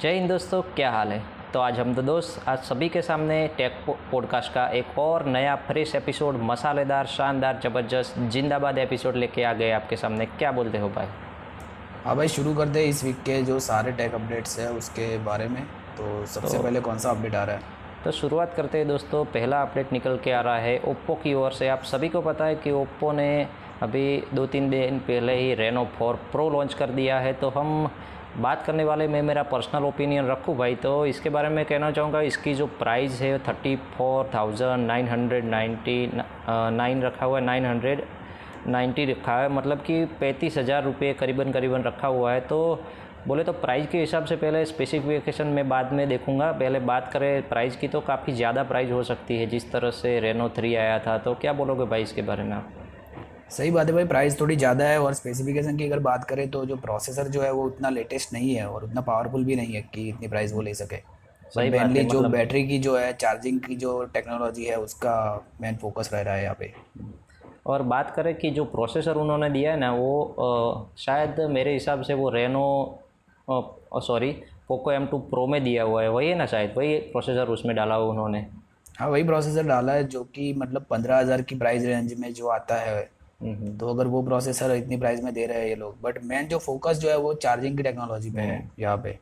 जय हिंद दोस्तों क्या हाल है? तो आज हम तो दोस्त आज सभी के सामने टेक पॉडकास्ट का एक और नया फ्रेश एपिसोड मसालेदार शानदार ज़बरदस्त जिंदाबाद एपिसोड लेके आ गए आपके सामने। क्या बोलते हो भाई? हाँ भाई शुरू कर दे इस वीक के जो सारे टेक अपडेट्स हैं उसके बारे में। तो सबसे तो- पहले कौन सा अपडेट आ रहा है? तो शुरुआत करते हैं दोस्तों पहला अपडेट निकल के आ रहा है ओप्पो की ओर से। आप सभी को पता है कि ओप्पो ने अभी दो तीन दिन पहले ही रेनो फोर प्रो लॉन्च कर दिया है। तो हम बात करने वाले मैं मेरा पर्सनल ओपिनियन रखूँ भाई तो इसके बारे में कहना चाहूँगा, इसकी जो प्राइस है thirty four thousand nine hundred ninety nine रखा हुआ है नाइन हंड्रेड नाइन्टी रखा है मतलब कि पैंतीस हज़ार रुपये करीबन करीबन रखा हुआ है तो बोले तो प्राइस के हिसाब से पहले स्पेसिफिकेशन में बाद में देखूँगा, पहले बात करें प्राइस की तो काफ़ी ज़्यादा प्राइस हो सकती है, जिस तरह से रेनो थ्री आया था तो क्या बोलोगे भाई इसके बारे में आप? सही बात है भाई प्राइस थोड़ी ज़्यादा है और स्पेसिफिकेशन की अगर बात करें तो जो प्रोसेसर जो है वो उतना लेटेस्ट नहीं है और उतना पावरफुल भी नहीं है कि इतनी प्राइस वो ले सके। सही बात है, मेनली जो मतलब- बैटरी की जो है चार्जिंग की जो टेक्नोलॉजी है उसका मेन फोकस रह रहा है यहाँ पे। और बात करें कि जो प्रोसेसर उन्होंने दिया है ना वो अ, शायद मेरे हिसाब से वो Reno sorry Poco M two pro में दिया हुआ है। वही है ना शायद वही प्रोसेसर उसमें डाला हुआ उन्होंने। हाँ वही प्रोसेसर डाला है जो कि मतलब पंद्रह हज़ार की प्राइस रेंज में जो आता है। तो अगर वो प्रोसेसर इतनी प्राइस में दे रहे हैं ये लोग। बट मेन जो फोकस जो है वो चार्जिंग की टेक्नोलॉजी पे है यहाँ पे।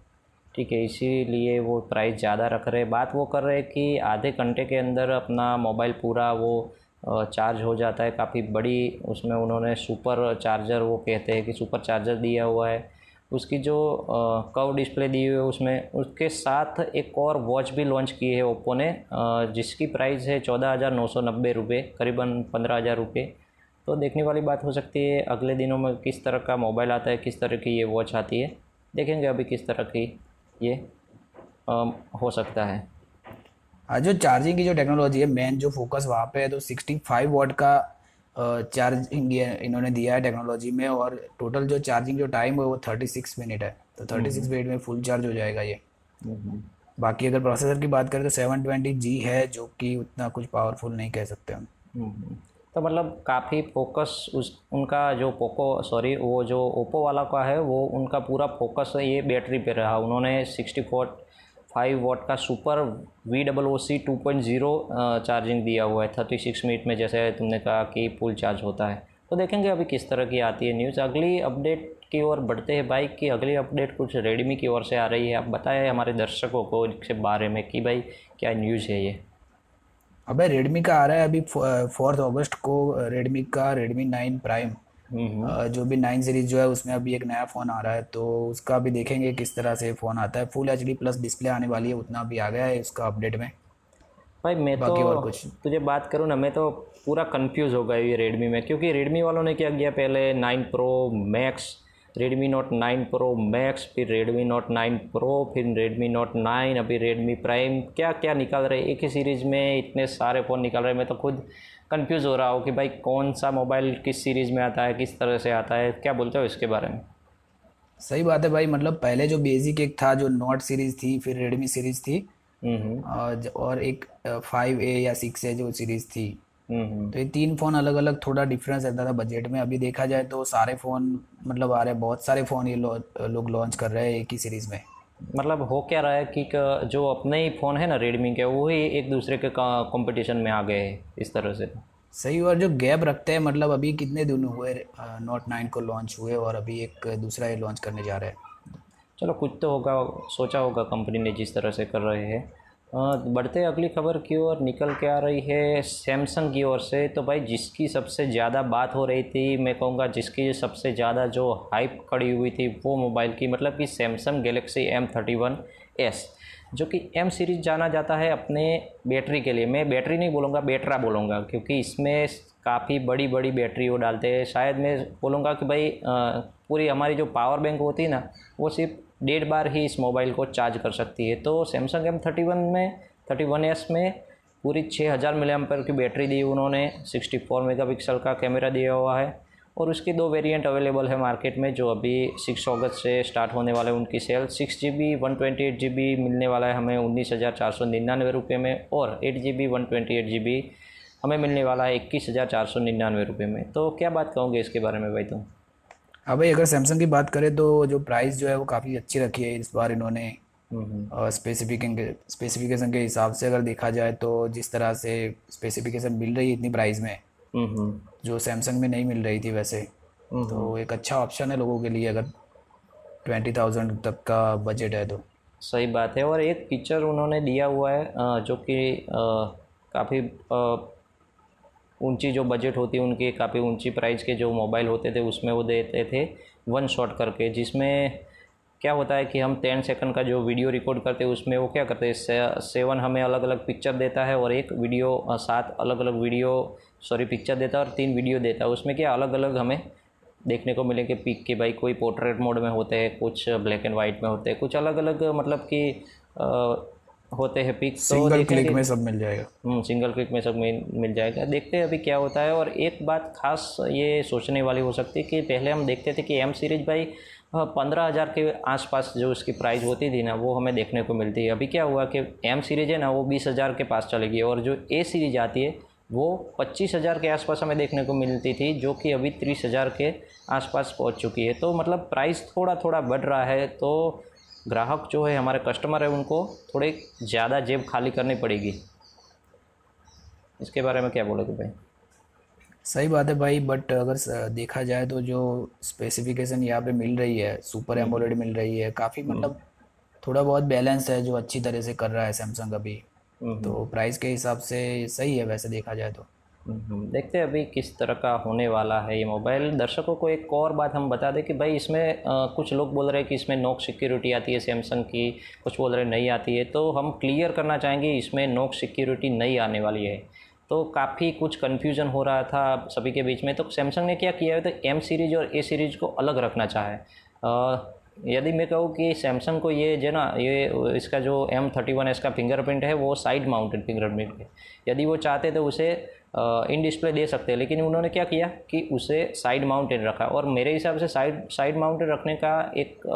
ठीक है इसीलिए वो प्राइस ज़्यादा रख रहे हैं। बात वो कर रहे हैं कि आधे घंटे के अंदर अपना मोबाइल पूरा वो चार्ज हो जाता है। काफ़ी बड़ी उसमें उन्होंने सुपर चार्जर वो कहते हैं कि सुपर चार्जर दिया हुआ है। उसकी जो कव डिस्प्ले दी हुई है उसमें उसके साथ एक और वॉच भी लॉन्च की है ओप्पो ने। जिसकी प्राइस है चौदह हज़ार नौ सौ नब्बे रुपये करीबन पंद्रह हज़ार रुपये तो देखने वाली बात हो सकती है अगले दिनों में किस तरह का मोबाइल आता है किस तरह की ये वॉच आती है देखेंगे अभी किस तरह की ये अम, हो सकता है। हाँ जो चार्जिंग की जो टेक्नोलॉजी है मेन जो फोकस वहाँ पे है तो 65 वॉट का चार्जिंग इन्होंने दिया है टेक्नोलॉजी में और टोटल जो चार्जिंग जो टाइम है वो 36 मिनट है। तो 36 मिनट में फुल चार्ज हो जाएगा ये। बाकी अगर प्रोसेसर की बात करें तो 720G है जो कि उतना कुछ पावरफुल नहीं कह सकते हम। हम्म। तो मतलब काफ़ी फोकस उस, उनका जो पोको सॉरी वो जो ओप्पो वाला का है, वो उनका पूरा फोकस ये बैटरी पे रहा। उन्होंने सिक्सटी फोर फाइव वॉट का super V double O C two point zero charging दिया हुआ है। थर्टी सिक्स मिनट में जैसे तुमने कहा कि फुल चार्ज होता है। तो देखेंगे अभी किस तरह की आती है न्यूज़ अगली अपडेट की ओर बढ़ते हैं बाइक की। अगली अपडेट कुछ रेडमी की ओर से आ रही है। आप बताएँ हमारे दर्शकों को इसके बारे में कि भाई क्या न्यूज़ है ये। अबे रेडमी का आ रहा है अभी फोर्थ अगस्त को रेडमी का रेडमी नाइन प्राइम जो भी नाइन सीरीज़ जो है उसमें अभी एक नया फ़ोन आ रहा है तो उसका भी देखेंगे किस तरह से फ़ोन आता है। Full H D plus display आने वाली है उतना भी आ गया है उसका अपडेट में। भाई मैं बाकी और तो कुछ? तुझे बात करूँ ना मैं तो पूरा कंफ्यूज हो गया ये रेडमी में क्योंकि रेडमी वालों ने क्या किया पहले? Nine pro max Redmi note nine pro max फिर रेडमी नोट नाइन प्रो फिर रेडमी नोट नाइन अभी रेडमी प्राइम क्या क्या निकाल रहे एक ही सीरीज़ में इतने सारे फ़ोन निकाल रहे मैं तो खुद कंफ्यूज हो रहा हूँ कि भाई कौन सा मोबाइल किस सीरीज़ में आता है किस तरह से आता है? क्या बोलते हो इसके बारे में? सही बात है भाई। मतलब पहले जो बेसिक एक था जो नोट सीरीज़ थी फिर रेडमी सीरीज़ थी हम्म हम्म, और एक फाइव ए या सिक्स ए जो सीरीज़ थी। तो ये तीन फ़ोन अलग अलग थोड़ा डिफरेंस रहता था बजट में। अभी देखा जाए तो सारे फ़ोन मतलब आ रहे हैं बहुत सारे फ़ोन ये लोग लॉन्च कर रहे हैं एक ही सीरीज़ में। मतलब हो क्या रहा है कि जो अपने ही फ़ोन है ना रेडमी के वो ही एक दूसरे के कंपटीशन में आ गए हैं इस तरह से? सही और जो गैप रखते हैं मतलब अभी कितने दिन हुए नोट नाइन को लॉन्च हुए और अभी एक दूसरा ये लॉन्च करने जा रहे हैं। चलो कुछ तो होगा सोचा होगा कंपनी ने जिस तरह से कर रहे हैं। बढ़ते अगली खबर की ओर, निकल के आ रही है सैमसंग की ओर से। तो भाई, जिसकी सबसे ज़्यादा बात हो रही थी, मैं कहूँगा जिसकी सबसे ज़्यादा जो हाइप खड़ी हुई थी, वो मोबाइल की मतलब कि Samsung Galaxy M thirty one S जो कि एम सीरीज़ जाना जाता है अपने बैटरी के लिए। मैं बैटरी नहीं बोलूँगा बैटरा बोलूँगा, क्योंकि इसमें काफ़ी बड़ी बड़ी बैटरी वो डालते हैं। शायद मैं बोलूँगा कि भाई पूरी हमारी जो पावर बैंक होती है ना, वो सिर्फ़ डेढ़ बार ही इस मोबाइल को चार्ज कर सकती है। तो सैमसंग एम थर्टी वन में थर्टी वन एस में पूरी छः हज़ार मिली की बैटरी दी उन्होंने सिक्सटी फोर मेगा पिक्सल का कैमरा दिया हुआ है और उसके दो वेरिएंट अवेलेबल है मार्केट में जो अभी सिक्स अगस्त से स्टार्ट होने वाले उनकी sale six G B one twenty eight G B मिलने वाला है हमें उन्नीस हज़ार चार सौ निन्यानवे रुपये में और eight G B one twenty eight G B हमें मिलने वाला है इक्कीस हज़ार चार सौ निन्यानवे रुपये में। तो क्या बात कहोगे इसके बारे में भाई तुम? हाँ भाई अगर सैमसंग की बात करें तो जो प्राइस जो है वो काफ़ी अच्छी रखी है इस बार इन्होंने। हम्म स्पेसिफिकेशन के स्पेसिफिकेशन के हिसाब से अगर देखा जाए तो जिस तरह से स्पेसिफिकेशन मिल रही है इतनी प्राइस में हम्म जो सैमसंग में नहीं मिल रही थी वैसे। हम्म तो एक अच्छा ऑप्शन है लोगों के लिए अगर ट्वेंटी थाउज़ेंड तक का बजट है तो। सही बात है। और एक फीचर उन्होंने दिया हुआ है जो कि काफ़ी ऊँची जो बजट होती है उनकी काफ़ी ऊँची प्राइस के जो मोबाइल होते थे उसमें वो देते थे वन शॉट करके जिसमें क्या होता है कि हम टेन सेकंड का जो वीडियो रिकॉर्ड करते हैं उसमें वो क्या करते हैं से, सेवन हमें अलग अलग पिक्चर देता है और एक वीडियो सात अलग अलग वीडियो सॉरी पिक्चर देता है और तीन वीडियो देता है। उसमें क्या अलग अलग हमें देखने को मिलेंगे पिक के भाई कोई पोर्ट्रेट मोड में होते हैं कुछ ब्लैक एंड वाइट में होते हैं कुछ अलग अलग मतलब कि होते हैं पिक तो सिंगल क्लिक में सब मिल जाएगा। हम्म, सिंगल क्लिक में सब मिल मिल जाएगा। देखते हैं अभी क्या होता है और एक बात खास ये सोचने वाली हो सकती है कि पहले हम देखते थे कि एम सीरीज़ भाई पंद्रह हज़ार के आसपास जो उसकी प्राइस होती थी ना वो हमें देखने को मिलती है। अभी क्या हुआ कि एम सीरीज़ है ना वो बीस हज़ार के पास चलेगी और जो ए सीरीज़ आती है वो पच्चीस हज़ार के आसपास हमें देखने को मिलती थी जो कि अभी तीस हज़ार के आसपास पहुँच चुकी है। तो मतलब प्राइस थोड़ा थोड़ा बढ़ रहा है तो ग्राहक जो है हमारे कस्टमर है उनको थोड़े ज़्यादा जेब खाली करनी पड़ेगी। इसके बारे में क्या बोलोगे भाई? सही बात है भाई बट अगर देखा जाए तो जो स्पेसिफिकेशन यहाँ पे मिल रही है सुपर एमोलेड मिल रही है काफ़ी मतलब थोड़ा बहुत बैलेंस है जो अच्छी तरह से कर रहा है सैमसंग अभी। हम्म, तो प्राइस के हिसाब से सही है वैसे देखा जाए तो। हम्म, देखते हैं अभी किस तरह का होने वाला है ये मोबाइल। दर्शकों को एक और बात हम बता दें कि भाई इसमें अ, कुछ लोग बोल रहे हैं कि इसमें नोक सिक्योरिटी आती है सैमसंग की कुछ बोल रहे नहीं आती है। तो हम क्लियर करना चाहेंगे इसमें नोक सिक्योरिटी नहीं आने वाली है। तो काफ़ी कुछ कन्फ्यूज़न हो रहा था सभी के बीच में। तो सैमसंग ने क्या किया है? तो एम सीरीज़ और ए सीरीज़ को अलग रखना चाहे यदि मैं कहूँ कि सैमसंग को ये जो ना ये इसका जो एम थर्टी वन एस का फिंगरप्रिंट है वो साइड माउंटेड फिंगरप्रिंट है। यदि वो चाहते तो उसे इन डिस्प्ले दे सकते हैं। लेकिन उन्होंने क्या किया कि उसे साइड माउंटेड रखा और मेरे हिसाब से साइड साइड माउंटेड रखने का एक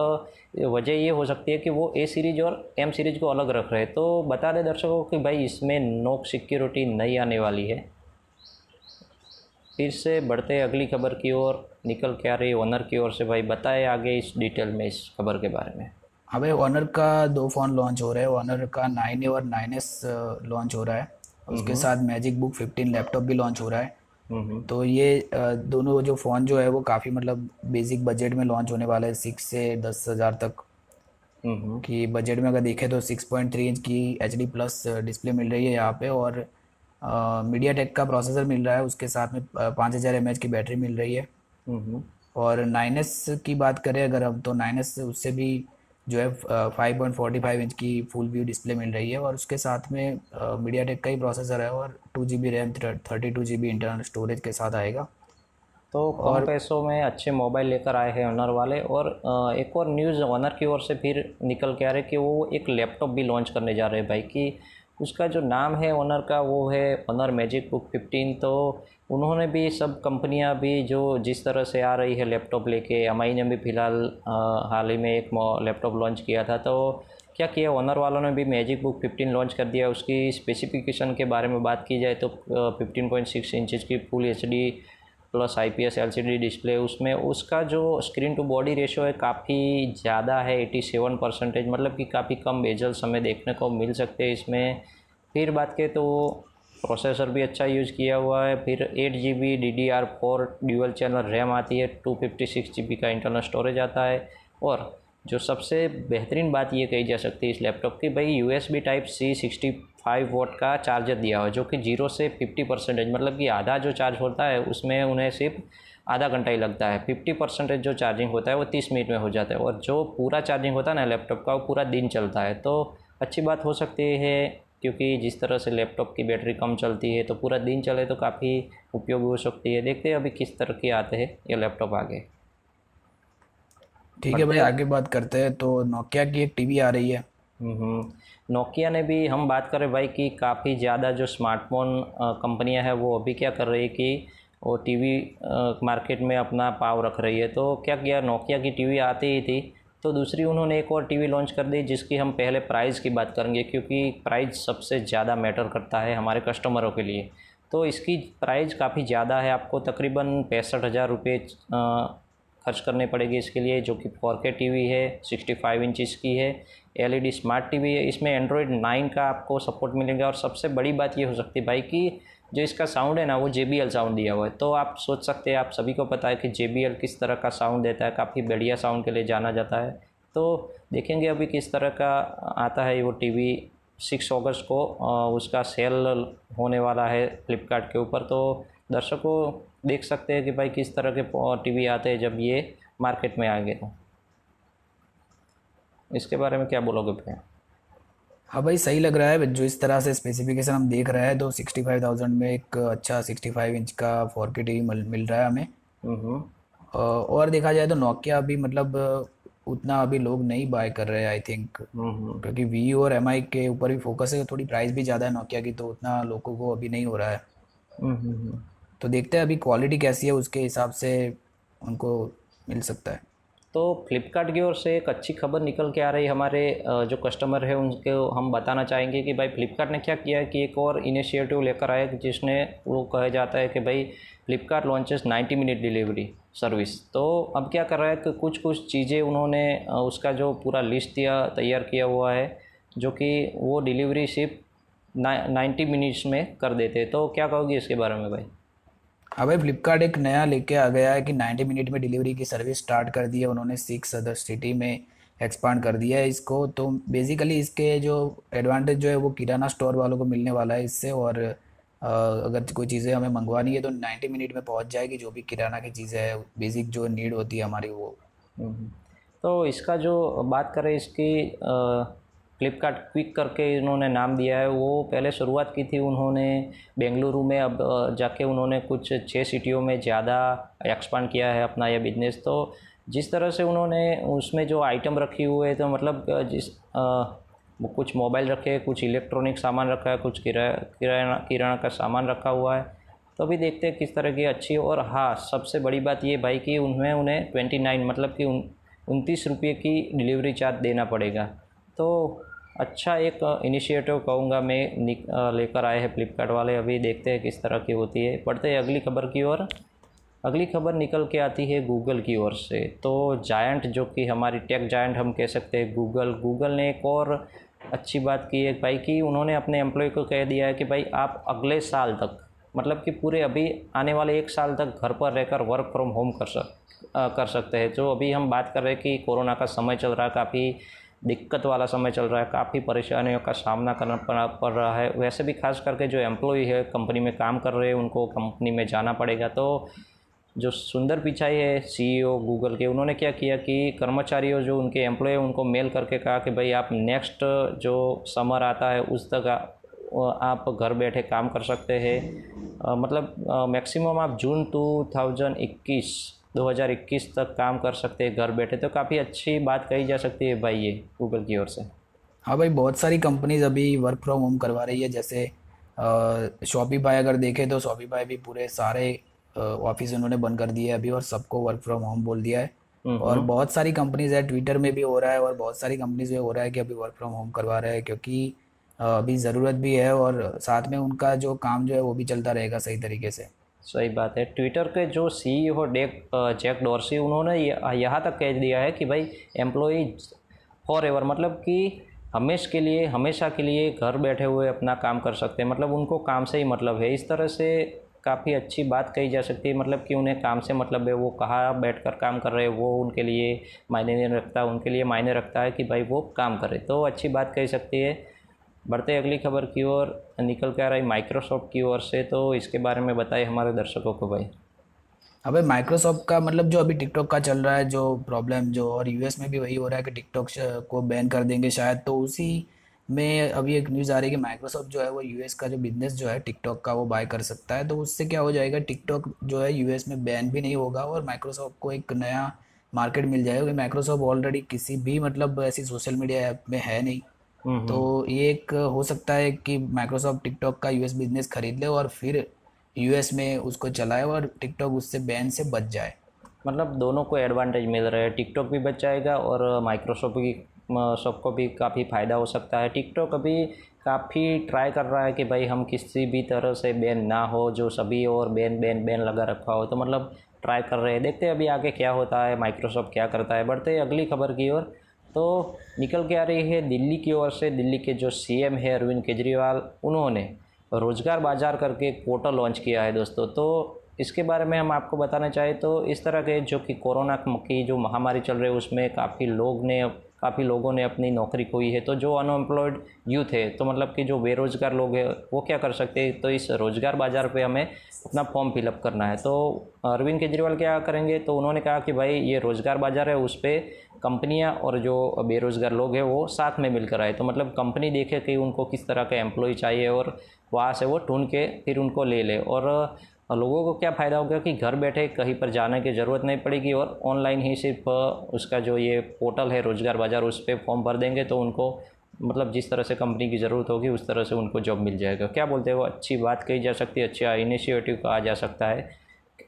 वजह ये हो सकती है कि वो ए सीरीज़ और एम सीरीज़ को अलग रख रहे हैं। तो बता दें दर्शकों को भाई इसमें नोक सिक्योरिटी नहीं आने वाली है। फिर से बढ़ते अगली खबर की ओर। निकल के आ रही ओनर की ओर से। भाई बताए आगे इस डिटेल में इस खबर के बारे में। हाँ भाई ऑनर का दो फ़ोन लॉन्च हो रहे हैं। ऑनर का नाइन ए और नाइन एस लॉन्च हो रहा है। उसके साथ मैजिक बुक फिफ्टीन लैपटॉप भी लॉन्च हो रहा है। हम्म। तो ये दोनों जो फ़ोन जो है वो काफ़ी मतलब बेसिक बजट में लॉन्च होने वाला है सिक्स से दस हज़ार तक। कि बजट में अगर देखें तो सिक्स पॉइंट थ्री इंच की एच डी प्लस डिस्प्ले मिल रही है यहाँ पे और मीडिया टेक का प्रोसेसर मिल रहा है उसके साथ में पाँच हज़ार एम एच की बैटरी मिल रही है। हम्म। और नाइन एस की बात करें अगर हम तो नाइन एस उससे भी जो है five point forty five inch की फुल व्यू डिस्प्ले मिल रही है और उसके साथ में मीडिया टेक का ही प्रोसेसर है और two G B RAM thirty two G B internal storage के साथ आएगा। तो और पैसों में अच्छे मोबाइल लेकर आए हैं ऑनर वाले और एक और न्यूज़ ऑनर की ओर से फिर निकल के आ रहे कि वो एक लैपटॉप भी लॉन्च करने जा रहे हैं भाई कि उसका जो नाम है ऑनर का, वो है ऑनर मैजिक बुक फिफ्टीन तो उन्होंने भी सब कंपनियाँ भी जो जिस तरह से आ रही है लैपटॉप लेके एम ने भी फ़िलहाल हाल ही में एक लैपटॉप लॉन्च किया था। तो क्या किया? ऑनर वालों ने भी मैजिक बुक 15 लॉन्च कर दिया। उसकी स्पेसिफिकेशन के बारे में बात की जाए तो फिफ्टीन पॉइंट सिक्स इंचज़ की full H D plus I P S L C D display उसमें उसका जो स्क्रीन टू बॉडी रेशो है काफ़ी ज़्यादा है एटी सेवन परसेंटेज मतलब कि काफ़ी कम बेजल्स हमें देखने को मिल सकते हैं इसमें। फिर बात करें तो प्रोसेसर भी अच्छा यूज़ किया हुआ है, फिर eight G B D D R four dual channel RAM आती है two fifty six G B का इंटरनल स्टोरेज आता है। और जो सबसे बेहतरीन बात ये कही जा सकती है इस लैपटॉप की, भाई U S B type C sixty five watt का चार्जर दिया हुआ है जो कि ज़ीरो से फिफ्टी परसेंटेज मतलब कि आधा जो चार्ज होता है उसमें उन्हें सिर्फ़ आधा घंटा ही लगता है। फिफ्टी परसेंटेज जो चार्जिंग होता है वो तीस मिनट में हो जाता है। और जो पूरा चार्जिंग होता है ना लैपटॉप का वो पूरा दिन चलता है। तो अच्छी बात हो सकती है क्योंकि जिस तरह से लैपटॉप की बैटरी कम चलती है तो पूरा दिन चले तो काफ़ी उपयोगी हो सकती है। देखते हैं अभी किस तरह के आते हैं ये लैपटॉप आगे। ठीक है भाई आगे बात करते हैं। तो नोकिया की एक टीवी आ रही है। नोकिया ने भी हम बात करें भाई कि काफ़ी ज़्यादा जो स्मार्टफ़ोन कंपनियाँ हैं, वो अभी क्या कर रही है कि वो टीवी मार्केट में अपना पाव रख रही है। तो क्या किया? नोकिया की टीवी आती ही थी। तो दूसरी उन्होंने एक और टीवी लॉन्च कर दी, जिसकी हम पहले प्राइस की बात करेंगे, क्योंकि प्राइस सबसे ज़्यादा मैटर करता है हमारे कस्टमरों के लिए। तो इसकी प्राइस काफ़ी ज़्यादा है, आपको तकरीबन पैंसठ हज़ार रुपये खर्च करने पड़ेगी इसके लिए, जो कि फोर के टी है सिक्सटी फाइव इंचज़ की है एलईडी स्मार्ट टीवी है। इसमें एंड्रॉयड नाइन का आपको सपोर्ट मिलेगा और सबसे बड़ी बात ये हो सकती है भाई कि जो इसका साउंड है ना, वो जे बी एल साउंड दिया हुआ है। तो आप सोच सकते हैं, आप सभी को पता है कि जे बी एल किस तरह का साउंड देता है, काफ़ी बढ़िया साउंड के लिए जाना जाता है। तो देखेंगे अभी किस तरह का आता है वो टीवी सिक्स अगस्त को उसका सेल होने वाला है फ्लिपकार्ट के ऊपर। तो दर्शकों देख सकते हैं कि भाई किस तरह के टीवी आते हैं जब ये मार्केट में आएँगे तो। इसके बारे में क्या बोलोगे भैया? हाँ भाई सही लग रहा है। जो इस तरह से स्पेसिफिकेशन हम देख रहे हैं तो सिक्सटी फाइव थाउज़ेंड में एक अच्छा सिक्सटी फाइव इंच का फोर के टी वी मिल रहा है हमें। हम्म। और देखा जाए तो नोकिया अभी मतलब उतना अभी लोग नहीं बाय कर रहे हैं आई थिंक हम्म। क्योंकि वी और एमआई के ऊपर भी फोकस है थोड़ी प्राइस भी ज़्यादा है नोकिया की तो उतना लोगों को अभी नहीं हो रहा है। हम्म, तो देखते हैं अभी क्वालिटी कैसी है, उसके हिसाब से उनको मिल सकता है। तो फ्लिपकार्ट की ओर से एक अच्छी खबर निकल के आ रही हमारे जो कस्टमर है, उनके हम बताना चाहेंगे कि भाई फ्लिपकार्ट ने क्या किया है कि एक और इनिशिएटिव लेकर आया जिसने वो कहा जाता है कि भाई Flipkart launches 90 minute delivery service तो अब क्या कर रहा है कि कुछ कुछ चीज़ें उन्होंने उसका जो पूरा लिस्ट दिया, तैयार किया हुआ है, जो कि वो डिलीवरी सिर्फ़ नाइन्टी मिनट्स में कर देते तो क्या कहोगे इसके बारे में भाई? भाई फ्लिपकार्ट एक नया लेके आ गया है कि 90 मिनट में डिलीवरी की सर्विस स्टार्ट कर दी है। उन्होंने सिक्स अदर सिटी में एक्सपांड कर दिया है इसको। तो बेसिकली इसके जो एडवांटेज जो है वो किराना स्टोर वालों को मिलने वाला है इससे। और अगर कोई चीज़ें हमें मंगवानी है तो 90 मिनट में पहुँच जाएगी, जो भी किराना की चीज़ें है बेसिक जो नीड होती है हमारी वो। हम्म। तो इसका जो बात करें इसकी फ्लिपकार्ट क्विक करके इन्होंने नाम दिया है। वो पहले शुरुआत की थी उन्होंने बेंगलुरु में अब जाके उन्होंने कुछ छः सिटियों में ज़्यादा एक्सपांड किया है अपना यह बिज़नेस तो जिस तरह से उन्होंने उसमें जो आइटम रखी हुए तो मतलब जिस आ, कुछ मोबाइल रखे कुछ इलेक्ट्रॉनिक सामान रखा है कुछ किराना किराना का सामान रखा हुआ है तो अभी देखते हैं किस तरह की अच्छी। और हाँ सबसे बड़ी बात ये भाई कि उनमें उन्हें ट्वेंटी नाइन मतलब कि उनतीस रुपये की डिलीवरी चार्ज देना पड़ेगा। तो अच्छा एक इनिशिएटिव कहूँगा मैं लेकर आए हैं फ्लिपकार्ट वाले। अभी देखते हैं किस तरह की होती है। पढ़ते हैं अगली खबर की ओर। अगली खबर निकल के आती है गूगल की ओर से। तो जायंट जो कि हमारी टेक जायंट हम कह सकते हैं गूगल गूगल ने एक और अच्छी बात की है भाई कि उन्होंने अपने एम्प्लॉय को कह दिया है कि भाई आप अगले साल तक मतलब कि पूरे अभी आने वाले एक साल तक घर पर रहकर वर्क फ्रॉम होम कर सक आ, कर सकते हैं। जो अभी हम बात कर रहे हैं कि कोरोना का समय चल रहा काफ़ी दिक्कत वाला समय चल रहा है, काफ़ी परेशानियों का सामना करना पड़ रहा है। वैसे भी खास करके जो एम्प्लॉय है कंपनी में काम कर रहे हैं, उनको कंपनी में जाना पड़ेगा। तो जो सुंदर पिचाई है सीईओ गूगल e के, उन्होंने क्या किया कि कर्मचारियों जो उनके एम्प्लॉय उनको मेल करके कहा कि भाई आप नेक्स्ट जो समर आता है, उस तक आप घर बैठे काम कर सकते हैं। मतलब मैक्सिमम आप जून 2021 2021 तक काम कर सकते हैं घर बैठे तो काफ़ी अच्छी बात कही जा सकती है भाई ये गूगल की ओर से। हाँ भाई बहुत सारी कंपनीज़ अभी वर्क फ्रॉम होम करवा रही है जैसे शॉपीफाई अगर देखें तो शॉपीफाई भी पूरे सारे ऑफ़िस उन्होंने बंद कर दिए अभी और सबको वर्क फ्रॉम होम बोल दिया है। हम्म, और हम्म। बहुत सारी कंपनीज़ है ट्विटर में भी हो रहा है और बहुत सारी कंपनीज़ में हो रहा है कि अभी वर्क फ्रॉम होम करवा रहे हैं क्योंकि अभी ज़रूरत भी है और साथ में उनका जो काम जो है वो भी चलता रहेगा सही तरीके से। सही बात है। ट्विटर के जो सीईओ डेक जैक डॉर्सी, उन्होंने यहाँ तक कह दिया है कि भाई एम्प्लॉई फॉर एवर मतलब कि हमेशा के लिए, हमेशा के लिए घर बैठे हुए अपना काम कर सकते हैं। मतलब उनको काम से ही मतलब है। इस तरह से काफ़ी अच्छी बात कही जा सकती है। मतलब कि उन्हें काम से मतलब है। वो कहाँ बैठ कर काम कर रहे हैं, वो उनके लिए मायने नहीं रखता, उनके लिए मायने रखता है कि भाई वो काम करे। तो अच्छी बात कही सकती है। बढ़ते अगली खबर की ओर। निकल के आ रही माइक्रोसॉफ्ट की ओर से तो इसके बारे में बताइए हमारे दर्शकों को भाई। अबे माइक्रोसॉफ्ट का मतलब जो अभी टिकटॉक का चल रहा है, जो प्रॉब्लम जो और यूएस में भी वही हो रहा है कि टिकटॉक को बैन कर देंगे शायद तो उसी में अभी एक न्यूज़ आ रही है कि माइक्रोसॉफ्ट जो है, वो यूएस का जो बिज़नेस जो है टिकटॉक का वो बाय कर सकता है तो उससे क्या हो जाएगा टिकटॉक जो है यूएस में बैन भी नहीं होगा और माइक्रोसॉफ्ट को एक नया मार्केट मिल जाएगा क्योंकि माइक्रोसॉफ्ट ऑलरेडी किसी भी मतलब ऐसी सोशल मीडिया ऐप में है नहीं। तो हम्म। ये एक हो सकता है कि माइक्रोसॉफ्ट टिकटॉक का यूएस बिज़नेस खरीद ले और फिर यूएस में उसको चलाए और टिकटॉक उससे बैन से बच जाए। मतलब दोनों को एडवांटेज मिल रहा है। टिकटॉक भी बच जाएगा और माइक्रोसॉफ्ट की सबको भी काफ़ी फ़ायदा हो सकता है। टिकटॉक अभी काफ़ी ट्राई कर रहा है कि भाई हम किसी भी तरह से बैन ना हो जो सभी और बैन बैन बैन लगा रखा हो। तो मतलब ट्राई कर रहे हैं। देखते हैं अभी आगे क्या होता है माइक्रोसॉफ्ट क्या करता है। बढ़ते हैं अगली खबर की ओर। तो निकल के आ रही है दिल्ली की ओर से। दिल्ली के जो सीएम है अरविंद केजरीवाल, उन्होंने रोज़गार बाज़ार करके एक पोर्टल लॉन्च किया है दोस्तों। तो इसके बारे में हम आपको बताना चाहें तो इस तरह के जो कि कोरोना की जो महामारी चल रही है, उसमें काफ़ी लोग ने काफ़ी लोगों ने अपनी नौकरी खोई है। तो जो अनएम्प्लॉयड यूथ है तो मतलब कि जो बेरोज़गार लोग हैं, वो क्या कर सकते हैं? तो इस रोज़गार बाज़ार पे हमें अपना फॉर्म फिलअप करना है। तो अरविंद केजरीवाल क्या करेंगे? तो उन्होंने कहा कि भाई, ये रोज़गार बाज़ार है, उस पर कंपनियाँ और जो बेरोज़गार लोग हैं, वो साथ में मिलकर आए। तो मतलब कंपनी देखे कि उनको किस तरह का एम्प्लॉय चाहिए और वहाँ से वो ढूंढ के फिर उनको ले ले। और लोगों को क्या फ़ायदा होगा कि घर बैठे कहीं पर जाने की ज़रूरत नहीं पड़ेगी और ऑनलाइन ही सिर्फ़ उसका जो ये पोर्टल है रोज़गार बाज़ार उस पर फॉर्म भर देंगे तो उनको मतलब जिस तरह से कंपनी की ज़रूरत होगी उस तरह से उनको जॉब मिल जाएगा। क्या बोलते हैं? वो अच्छी बात कही जा सकती है अच्छा इनिशिएटिव कहा जा सकता है।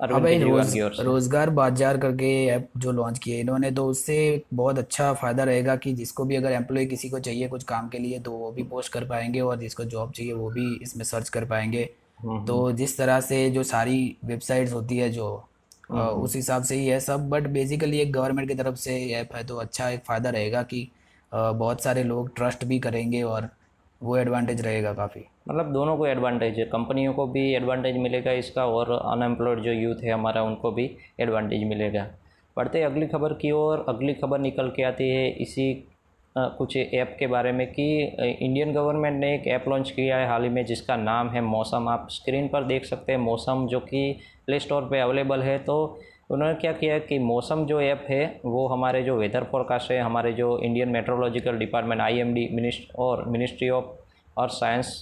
अब रोज, रोज़गार बाज़ार करके ऐप जो लॉन्च किए इन्होंने तो उससे बहुत अच्छा फ़ायदा रहेगा कि जिसको भी अगर एम्प्लॉय किसी को चाहिए कुछ काम के लिए तो वो भी पोस्ट कर पाएँगे और जिसको जॉब चाहिए वो भी इसमें सर्च कर पाएँगे। तो। जिस तरह से जो सारी वेबसाइट्स होती है जो उस हिसाब से ही है सब बट बेसिकली एक गवर्नमेंट की तरफ़ से ऐप है तो अच्छा एक फ़ायदा रहेगा कि बहुत सारे लोग ट्रस्ट भी करेंगे और वो एडवांटेज रहेगा काफ़ी। मतलब दोनों को एडवांटेज है कंपनियों को भी एडवांटेज मिलेगा इसका और अनएम्प्लॉयड जो यूथ है हमारा उनको भी एडवांटेज मिलेगा। बढ़ते अगली खबर की ओर अगली खबर निकल के आती है इसी कुछ ऐप के बारे में कि इंडियन गवर्नमेंट ने एक ऐप लॉन्च किया है हाल ही में जिसका नाम है मौसम। आप स्क्रीन पर देख सकते हैं मौसम जो कि प्ले स्टोर पे अवेलेबल है। तो उन्होंने क्या किया कि मौसम जो ऐप है, वो हमारे जो वेदर फोरकास्ट है, हमारे जो Indian meteorological department I M D मिनिस्ट और मिनिस्ट्री ऑफ़ और साइंस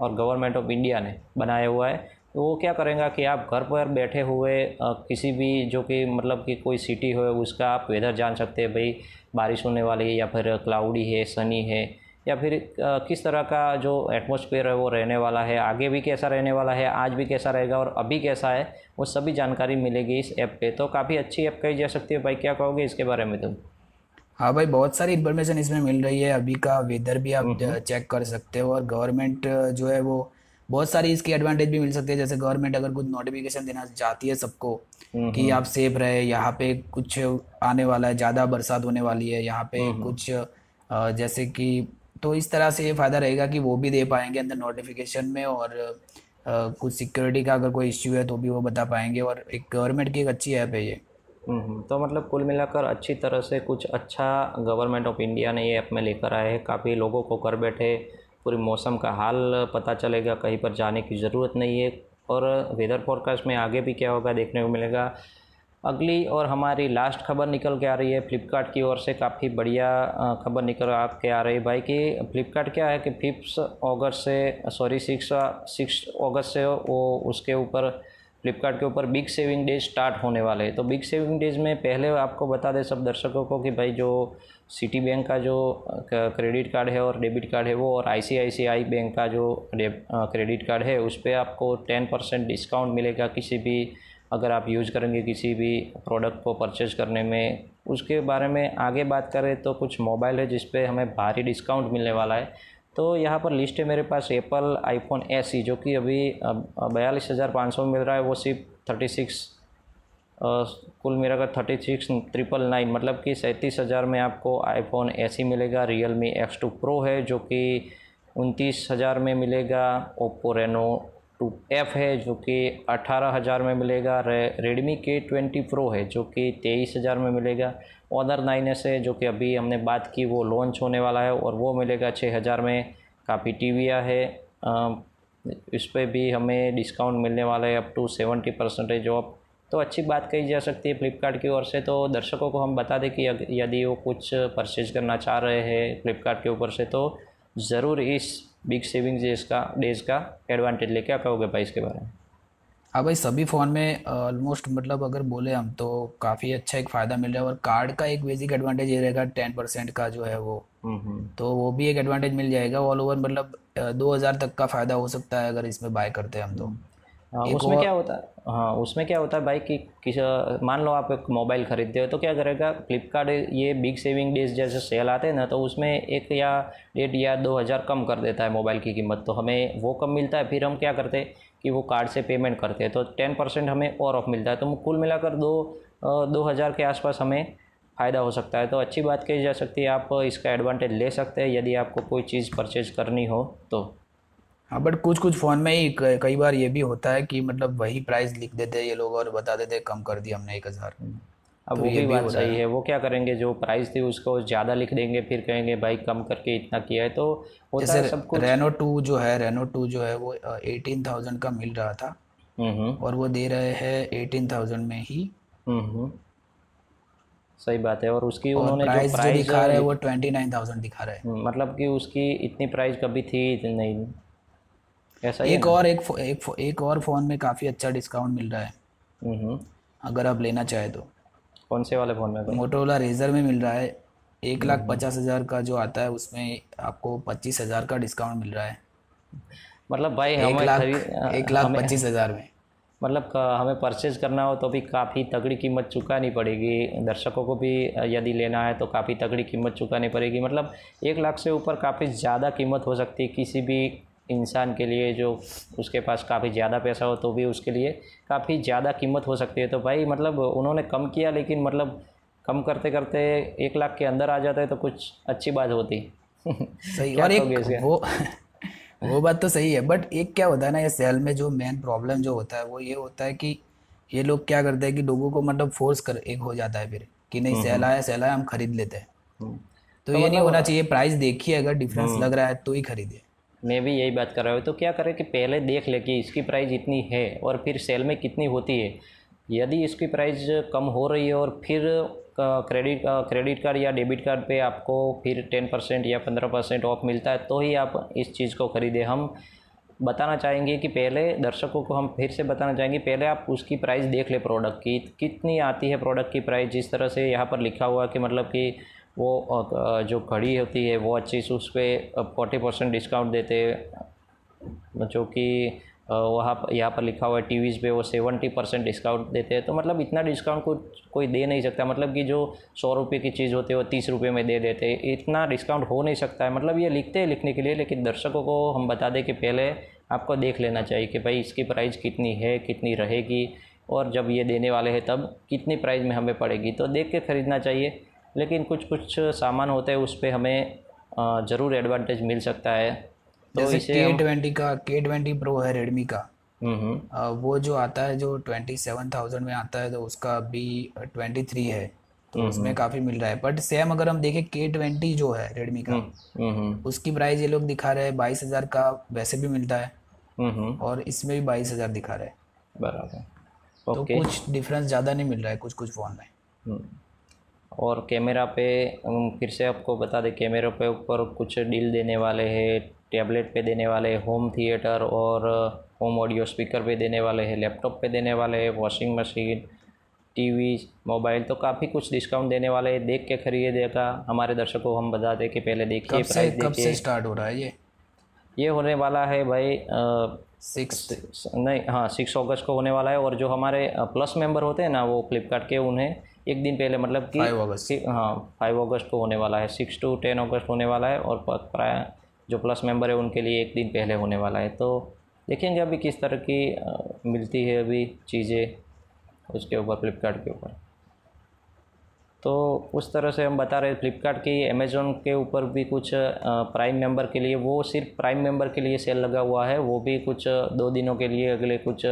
और गवर्नमेंट ऑफ़ इंडिया ने बनाया हुआ है। तो वो क्या करेगा कि आप घर पर बैठे हुए किसी भी जो कि मतलब कि कोई सिटी हो, उसका आप वेदर जान सकते हैं। भाई बारिश होने वाली है या फिर क्लाउडी है सनी है या फिर किस तरह का जो एटमोसफेयर है वो रहने वाला है आगे भी कैसा रहने वाला है आज भी कैसा रहेगा और अभी कैसा है वो सभी जानकारी मिलेगी इस ऐप पे। तो काफ़ी अच्छी ऐप कही जा सकती है भाई क्या कहोगे इसके बारे में तुम? हाँ भाई बहुत सारी इन्फॉर्मेशन इसमें मिल रही है अभी का वेदर भी आप चेक कर सकते हो और गवर्नमेंट जो है वो बहुत सारी इसकी एडवांटेज भी मिल सकती है। जैसे गवर्नमेंट अगर कुछ नोटिफिकेशन देना चाहती है सबको कि आप सेफ़ रहे यहाँ पे कुछ आने वाला है ज़्यादा बरसात होने वाली है यहाँ पे कुछ जैसे कि तो इस तरह से ये फ़ायदा रहेगा कि वो भी दे पाएँगे अंदर नोटिफिकेशन में और कुछ सिक्योरिटी का अगर कोई इश्यू है तो भी वो बता पाएँगे और एक गवर्नमेंट की एक अच्छी ऐप है ये। तो मतलब कुल मिलाकर अच्छी तरह से कुछ अच्छा गवर्नमेंट ऑफ़ इंडिया ने ये ऐप में लेकर आए हैं। काफ़ी लोगों को कर बैठे पूरी मौसम का हाल पता चलेगा, कहीं पर जाने की ज़रूरत नहीं है। और वेदर फोरकास्ट में आगे भी क्या होगा देखने को मिलेगा। अगली और हमारी लास्ट खबर निकल के आ रही है फ्लिपकार्ट की ओर से काफ़ी बढ़िया खबर निकल के आ रही है भाई कि फ्लिपकार्ट क्या है कि फिफ्थ अगस्त से सॉरी सिक्स सिक्स अगस्त से वो उसके ऊपर फ्लिपकार्ट के ऊपर बिग सेविंग डेज़ स्टार्ट होने वाले हैं। तो बिग सेविंग डेज़ में पहले आपको बता दें सब दर्शकों को कि भाई जो सिटी बैंक का जो क्रेडिट कार्ड है और डेबिट कार्ड है वो, और आईसीआईसीआई बैंक का जो क्रेडिट कार्ड है, उस पर आपको टेन परसेंट डिस्काउंट मिलेगा किसी भी, अगर आप यूज़ करेंगे किसी भी प्रोडक्ट को परचेज करने में। उसके बारे में आगे बात करें तो कुछ मोबाइल है जिस पे हमें भारी डिस्काउंट मिलने वाला है। तो यहाँ पर लिस्ट है मेरे पास एप्पल, आईफोन एस, जो कि अभी बयालीस हज़ार पाँच सौ मिल रहा है, वो सिर्फ़ थर्टी सिक्स कुल मेरा का थर्टी सिक्स ट्रिपल नाइन मतलब कि सैंतीस हज़ार में आपको आईफोन ऐसी मिलेगा Realme X two pro है, जो कि उनतीस हज़ार में मिलेगा ओप्पो रेनो टू एफ़ है, जो कि अठारह हज़ार में मिलेगा रे रेडमी के ट्वेंटी प्रो है, जो कि तेईस हज़ार में मिलेगा ऑदर नाइन एस है जो कि अभी हमने बात की, वो लॉन्च होने वाला है, और वो मिलेगा छः हज़ार में, काफ़ी टीविया है इस पर भी हमें डिस्काउंट मिलने वाला है up to seventy percentage off तो अच्छी बात कही जा सकती है फ्लिपकार्ट की ओर से। तो दर्शकों को हम बता दें कि यदि वो कुछ परचेज करना चाह रहे हैं फ्लिपकार्ट के ऊपर से तो ज़रूर इस बिग सेविंग डेज़ का डेज़ का एडवांटेज लेके क्या कहोगे भाई इसके बारे में? हाँ भाई सभी फ़ोन में ऑलमोस्ट मतलब अगर बोले हम तो काफ़ी अच्छा एक फ़ायदा मिल रहा है। और कार्ड का एक बेसिक एडवांटेज ये रहेगा टेन परसेंट का जो है वो। हम्म, हम्म। तो वो भी एक एडवांटेज मिल जाएगा। ऑल ओवर मतलब दो हज़ार तक का फ़ायदा हो सकता है अगर इसमें बाय करते हैं हम तो। हाँ उसमें क्या होता है? हाँ उसमें क्या होता है भाई कि किस मान लो आप एक मोबाइल ख़रीदते हो तो क्या करेगा? फ्लिपकार्ट ये बिग सेविंग डेज़ जैसे सेल आते हैं ना तो उसमें एक या डेढ़ या दो हज़ार कम कर देता है मोबाइल की कीमत तो हमें वो कम मिलता है फिर हम क्या करते हैं कि वो कार्ड से पेमेंट करते हैं तो टेन परसेंट हमें और ऑफ़ मिलता है तो कुल मिलाकर दो दो हज़ार के आसपास हमें फ़ायदा हो सकता है। तो अच्छी बात कही जा सकती है आप इसका एडवांटेज ले सकते हैं यदि आपको कोई चीज़ परचेज करनी हो तो। हाँ बट कुछ कुछ फ़ोन में ही कई बार ये भी होता है कि मतलब वही प्राइस लिख देते हैं ये लोग और बता देते कम कर दिया हमने एक हज़ार। अब तो वो भी बात सही है। वो क्या करेंगे जो प्राइस थी उसको ज़्यादा लिख देंगे फिर कहेंगे भाई कम करके इतना किया है तो होता है सब कुछ। रेनो टू जो है रेनो टू जो है वो एटीन थाउज़ेंड का मिल रहा था। हम्म, हम्म। और वो दे रहे हैं एटीन थाउज़ेंड में ही। हम्म, सही बात है और उसकी और उन्होंने प्राइस जो प्राइस दिखा रहे हैं वो ट्वेंटी नाइन थाउज़ेंड दिखा रहे हैं। मतलब कि उसकी इतनी प्राइस कभी थी नहीं। ऐसा एक और एक एक एक और फ़ोन में काफ़ी अच्छा डिस्काउंट मिल रहा है। अगर आप लेना चाहे तो। कौन से वाले फ़ोन में मोटोला रेजर में मिल रहा है। एक लाख पचास हज़ार का जो आता है उसमें आपको पच्चीस हज़ार का डिस्काउंट मिल रहा है। मतलब भाई एक लाख एक लाख पच्चीस हज़ार में। मतलब हमें परचेज़ करना हो तो भी काफ़ी तगड़ी कीमत चुकानी पड़ेगी। दर्शकों को भी यदि लेना है तो काफ़ी तगड़ी कीमत चुकानी पड़ेगी। मतलब एक लाख से ऊपर काफ़ी ज़्यादा कीमत हो सकती है किसी भी इंसान के लिए जो उसके पास काफ़ी ज़्यादा पैसा हो तो भी उसके लिए काफ़ी ज़्यादा कीमत हो सकती है। तो भाई मतलब उन्होंने कम किया लेकिन मतलब कम करते करते एक लाख के अंदर आ जाता है तो कुछ अच्छी बात होती। सही। और एक वो वो बात तो सही है बट एक क्या होता है ना ये सेल में जो मेन प्रॉब्लम जो होता है वो ये होता है कि ये लोग क्या करते हैं कि लोगों को मतलब फोर्स कर एक हो जाता है फिर कि नहीं सेल हम्म, हम्म। आया सेल आया हम खरीद लेते हैं। हम्म। तो, तो ये नहीं मतलब होना चाहिए प्राइस देखिए अगर डिफरेंस लग रहा है तो ही खरीदिए। मैं भी यही बात कर रहा हूँ। तो क्या करें कि पहले देख ले कि इसकी प्राइस इतनी है और फिर सेल में कितनी होती है। यदि इसकी प्राइस कम हो रही है और फिर क्रेडिट क्रेडिट कार्ड या डेबिट कार्ड पे आपको फिर टेन परसेंट या पंद्रह परसेंट ऑफ़ मिलता है तो ही आप इस चीज़ को ख़रीदें। हम बताना चाहेंगे कि पहले दर्शकों को हम फिर से बताना चाहेंगे, पहले आप उसकी प्राइस देख ले प्रोडक्ट की। कितनी आती है प्रोडक्ट की प्राइस जिस तरह से यहाँ पर लिखा हुआ कि मतलब कि वो जो घड़ी होती है, वो अच्छी से उस पर फोर्टी परसेंट डिस्काउंट देते जो कि वहाँ यहाँ पर लिखा हुआ है टी पे वो सेवेंटी परसेंट डिस्काउंट देते हैं। तो मतलब इतना डिस्काउंट को, कोई दे नहीं सकता। मतलब कि जो सौ रुपये की चीज़ होती है, वो तीस रुपये में दे देते हैं। इतना डिस्काउंट हो नहीं सकता है। मतलब ये लिखते हैं लिखने के लिए, लेकिन दर्शकों को हम बता दें कि पहले आपको देख लेना चाहिए कि भाई इसकी प्राइस कितनी है, कितनी रहेगी। और जब ये देने वाले हैं, तब कितनी प्राइस में हमें पड़ेगी। तो देख के ख़रीदना चाहिए। लेकिन कुछ कुछ सामान होते हैं उस पर हमें ज़रूर एडवांटेज मिल सकता है। तो जैसे के ट्वेंटी का के ट्वेंटी प्रो है रेडमी का। हम्म, हम्म। वो जो आता है जो ट्वेंटी सेवन थाउज़ेंड में आता है तो उसका बी ट्वेंटी थ्री है। तो हम्म, उसमें काफ़ी मिल रहा है। बट सेम अगर हम देखें के ट्वेंटी जो है रेडमी का उसकी प्राइस ये लोग दिखा रहे हैं बाईस हज़ार का वैसे भी मिलता है। और इसमें भी बाईस हज़ार दिखा रहे हैं। बराबर। तो कुछ डिफरेंस ज़्यादा नहीं मिल रहा है कुछ कुछ फ़ोन में और कैमरा पे फिर से आपको बता दें कैमरे पे ऊपर कुछ डील देने वाले हैं टैबलेट पे देने वाले हैं होम थिएटर और होम ऑडियो स्पीकर पे देने वाले हैं लैपटॉप पे देने वाले हैं वॉशिंग मशीन टीवी मोबाइल तो काफ़ी कुछ डिस्काउंट देने वाले हैं। देख के खरीदेगा हमारे दर्शकों को हम बता दें कि पहले देखिए प्राइस देखिए। स्टार्ट हो रहा है ये? ये होने वाला है भाई सिक्स नहीं हाँ सिक्स अगस्त को होने वाला है और जो हमारे प्लस मेंबर होते हैं ना वो फ्लिपकार्ट के उन्हें एक दिन पहले मतलब कि फाइव अगस्त। हाँ फाइव अगस्त को होने वाला है। सिक्स टू टेन अगस्त होने वाला है और प्राय जो प्लस मेंबर है उनके लिए एक दिन पहले होने वाला है। तो देखेंगे अभी किस तरह की मिलती है अभी चीज़ें उसके ऊपर फ्लिपकार्ट के ऊपर। तो उस तरह से हम बता रहे हैं फ्लिपकार्ट की अमेज़ोन के ऊपर भी कुछ प्राइम मेंबर के लिए वो सिर्फ़ प्राइम मेंबर के लिए सेल लगा हुआ है। वो भी कुछ दो दिनों के लिए अगले कुछ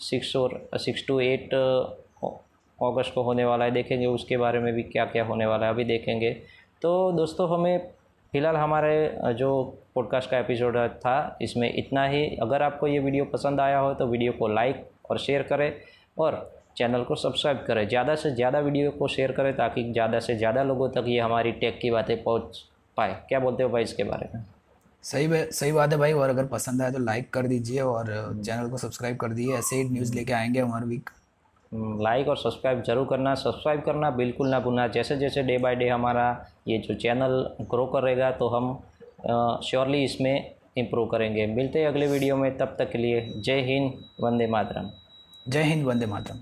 सिक्स और सिक्स टू एट अगस्त को होने वाला है देखेंगे उसके बारे में भी क्या क्या होने वाला है अभी देखेंगे। तो दोस्तों हमें फ़िलहाल हमारे जो पॉडकास्ट का एपिसोड था इसमें इतना ही। अगर आपको ये वीडियो पसंद आया हो तो वीडियो को लाइक और शेयर करें और चैनल को सब्सक्राइब करें। ज़्यादा से ज़्यादा वीडियो को शेयर करें ताकि ज़्यादा से ज़्यादा लोगों तक ये हमारी टेक की बातें पहुँच पाए। क्या बोलते हो भाई इसके बारे में? सही सही बात है भाई। और अगर पसंद आए तो लाइक कर दीजिए और चैनल को सब्सक्राइब कर दीजिए। ऐसे ही न्यूज़ लेके आएँगे हमारे वीक लाइक और सब्सक्राइब ज़रूर करना। सब्सक्राइब करना बिल्कुल ना भूलना। जैसे जैसे डे बाय डे हमारा ये जो चैनल ग्रो करेगा तो हम श्योरली इसमें इम्प्रूव करेंगे। मिलते हैं अगले वीडियो में। तब तक के लिए जय हिंद, वंदे मातरम। जय हिंद, वंदे मातरम।